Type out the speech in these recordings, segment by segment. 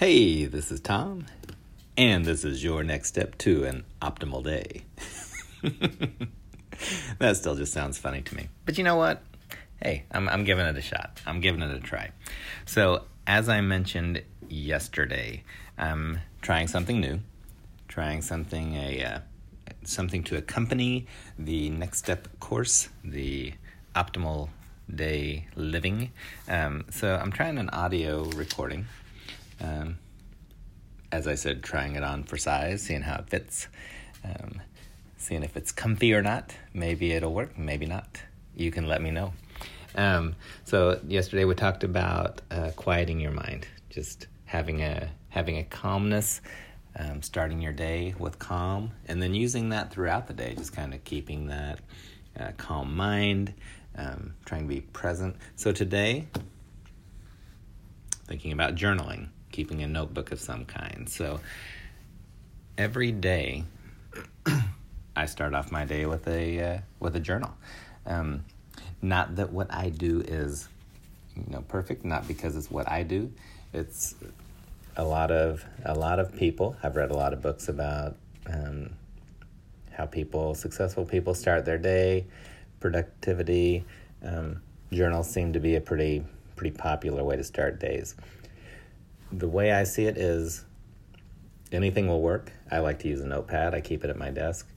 Hey, this is Tom, and this is your next step to an optimal day. that still just sounds funny to me. But you know what? Hey, I'm, I'm giving it a shot. I'm giving it a try. So, as I mentioned yesterday, I'm trying something new, trying something a uh, something to accompany the next step course, the optimal day living. Um, so I'm trying an audio recording. Um, as I said, trying it on for size, seeing how it fits, um, seeing if it's comfy or not. Maybe it'll work, maybe not. You can let me know. Um, so yesterday we talked about uh, quieting your mind, just having a having a calmness, um, starting your day with calm, and then using that throughout the day, just kind of keeping that uh, calm mind, um, trying to be present. So today, thinking about journaling, keeping a notebook of some kind. So every day, I start off my day with a uh, with a journal. Um, not that what I do is you know perfect, not because it's what I do. It's a lot of a lot of people. I've read a lot of books about um, how people, successful people, start their day, productivity. Um, journals seem to be a pretty pretty popular way to start days. The way I see it is anything will work. I like to use a notepad. I keep it at my desk.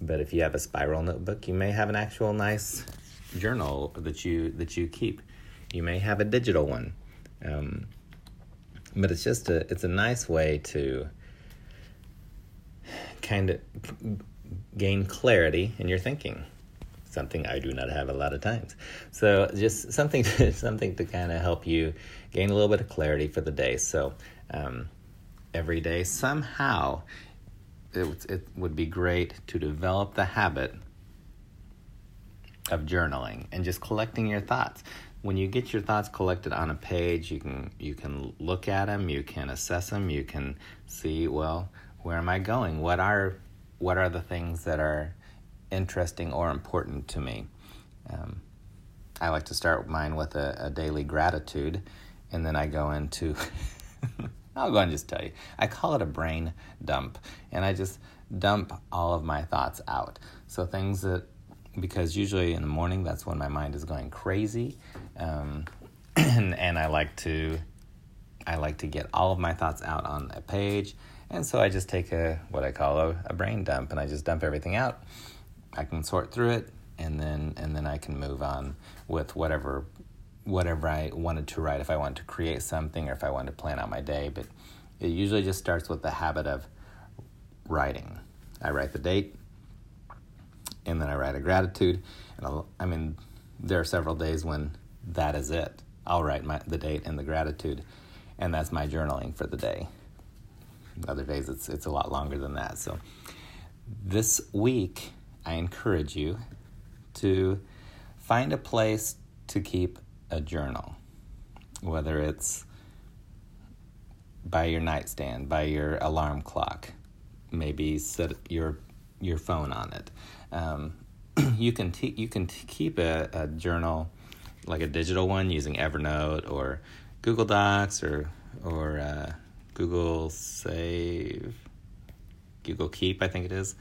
But if you have a spiral notebook, you may have an actual nice journal that you that you keep. You may have a digital one. Um, but it's just a it's a nice way to kind of gain clarity in your thinking something I do not have a lot of times. So just something to something to kind of help you gain a little bit of clarity for the day. So um, every day somehow it, it would be great to develop the habit of journaling and just collecting your thoughts when you get your thoughts collected on a page, you can you can look at them, you can assess them, you can see well where am I going? What are what are the things that are interesting or important to me? Um, I like to start mine with a, a daily gratitude, and then I go into. I'll go and just tell you. I call it a brain dump, and I just dump all of my thoughts out. So things that because usually in the morning that's when my mind is going crazy um, and, and i like to i like to get all of my thoughts out on a page and so i just take a what i call a, a brain dump and i just dump everything out i can sort through it and then and then i can move on with whatever whatever i wanted to write if i wanted to create something or if i wanted to plan out my day but it usually just starts with the habit of writing i write the date and then I write a gratitude. And I'll, I mean, there are several days when that is it. I'll write my, the date and the gratitude, and that's my journaling for the day. Other days it's it's a lot longer than that. So this week, I encourage you to find a place to keep a journal, whether it's by your nightstand, by your alarm clock, maybe set your your phone on it. Um, you can t- you can t- keep a, a, journal like a digital one using Evernote or Google Docs or or uh, Google Save, Google Keep, I think it is.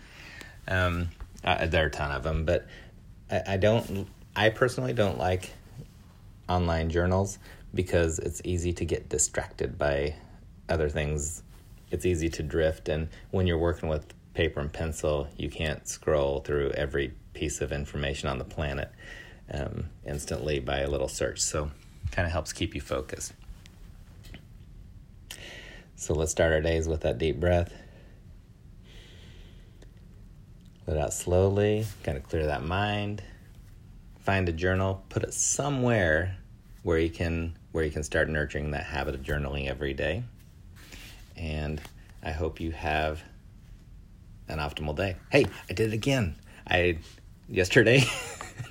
Um, uh, there are a ton of them, but I, I don't. I personally don't like online journals because it's easy to get distracted by other things. It's easy to drift, and when you're working with paper and pencil, you can't scroll through every piece of information on the planet um, instantly by a little search. So, kind of helps keep you focused. So, let's start our days with that deep breath. Let out slowly, kind of clear that mind. Find a journal, put it somewhere where you can where you can start nurturing that habit of journaling every day. And I hope you have an optimal day. Hey, I did it again. I yesterday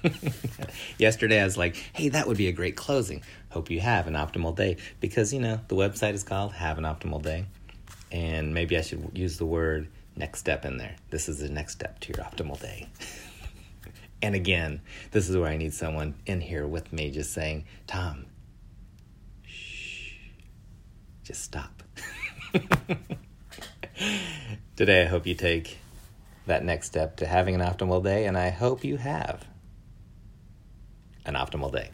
yesterday I was like, "Hey, that would be a great closing. Hope you have an optimal day." Because, you know, the website is called Have an Optimal Day, and maybe I should use the word next step in there. This is the next step to your optimal day. and again, this is where I need someone in here with me just saying, "Tom, shh. Just stop." Today, I hope you take that next step to having an optimal day, and I hope you have an optimal day.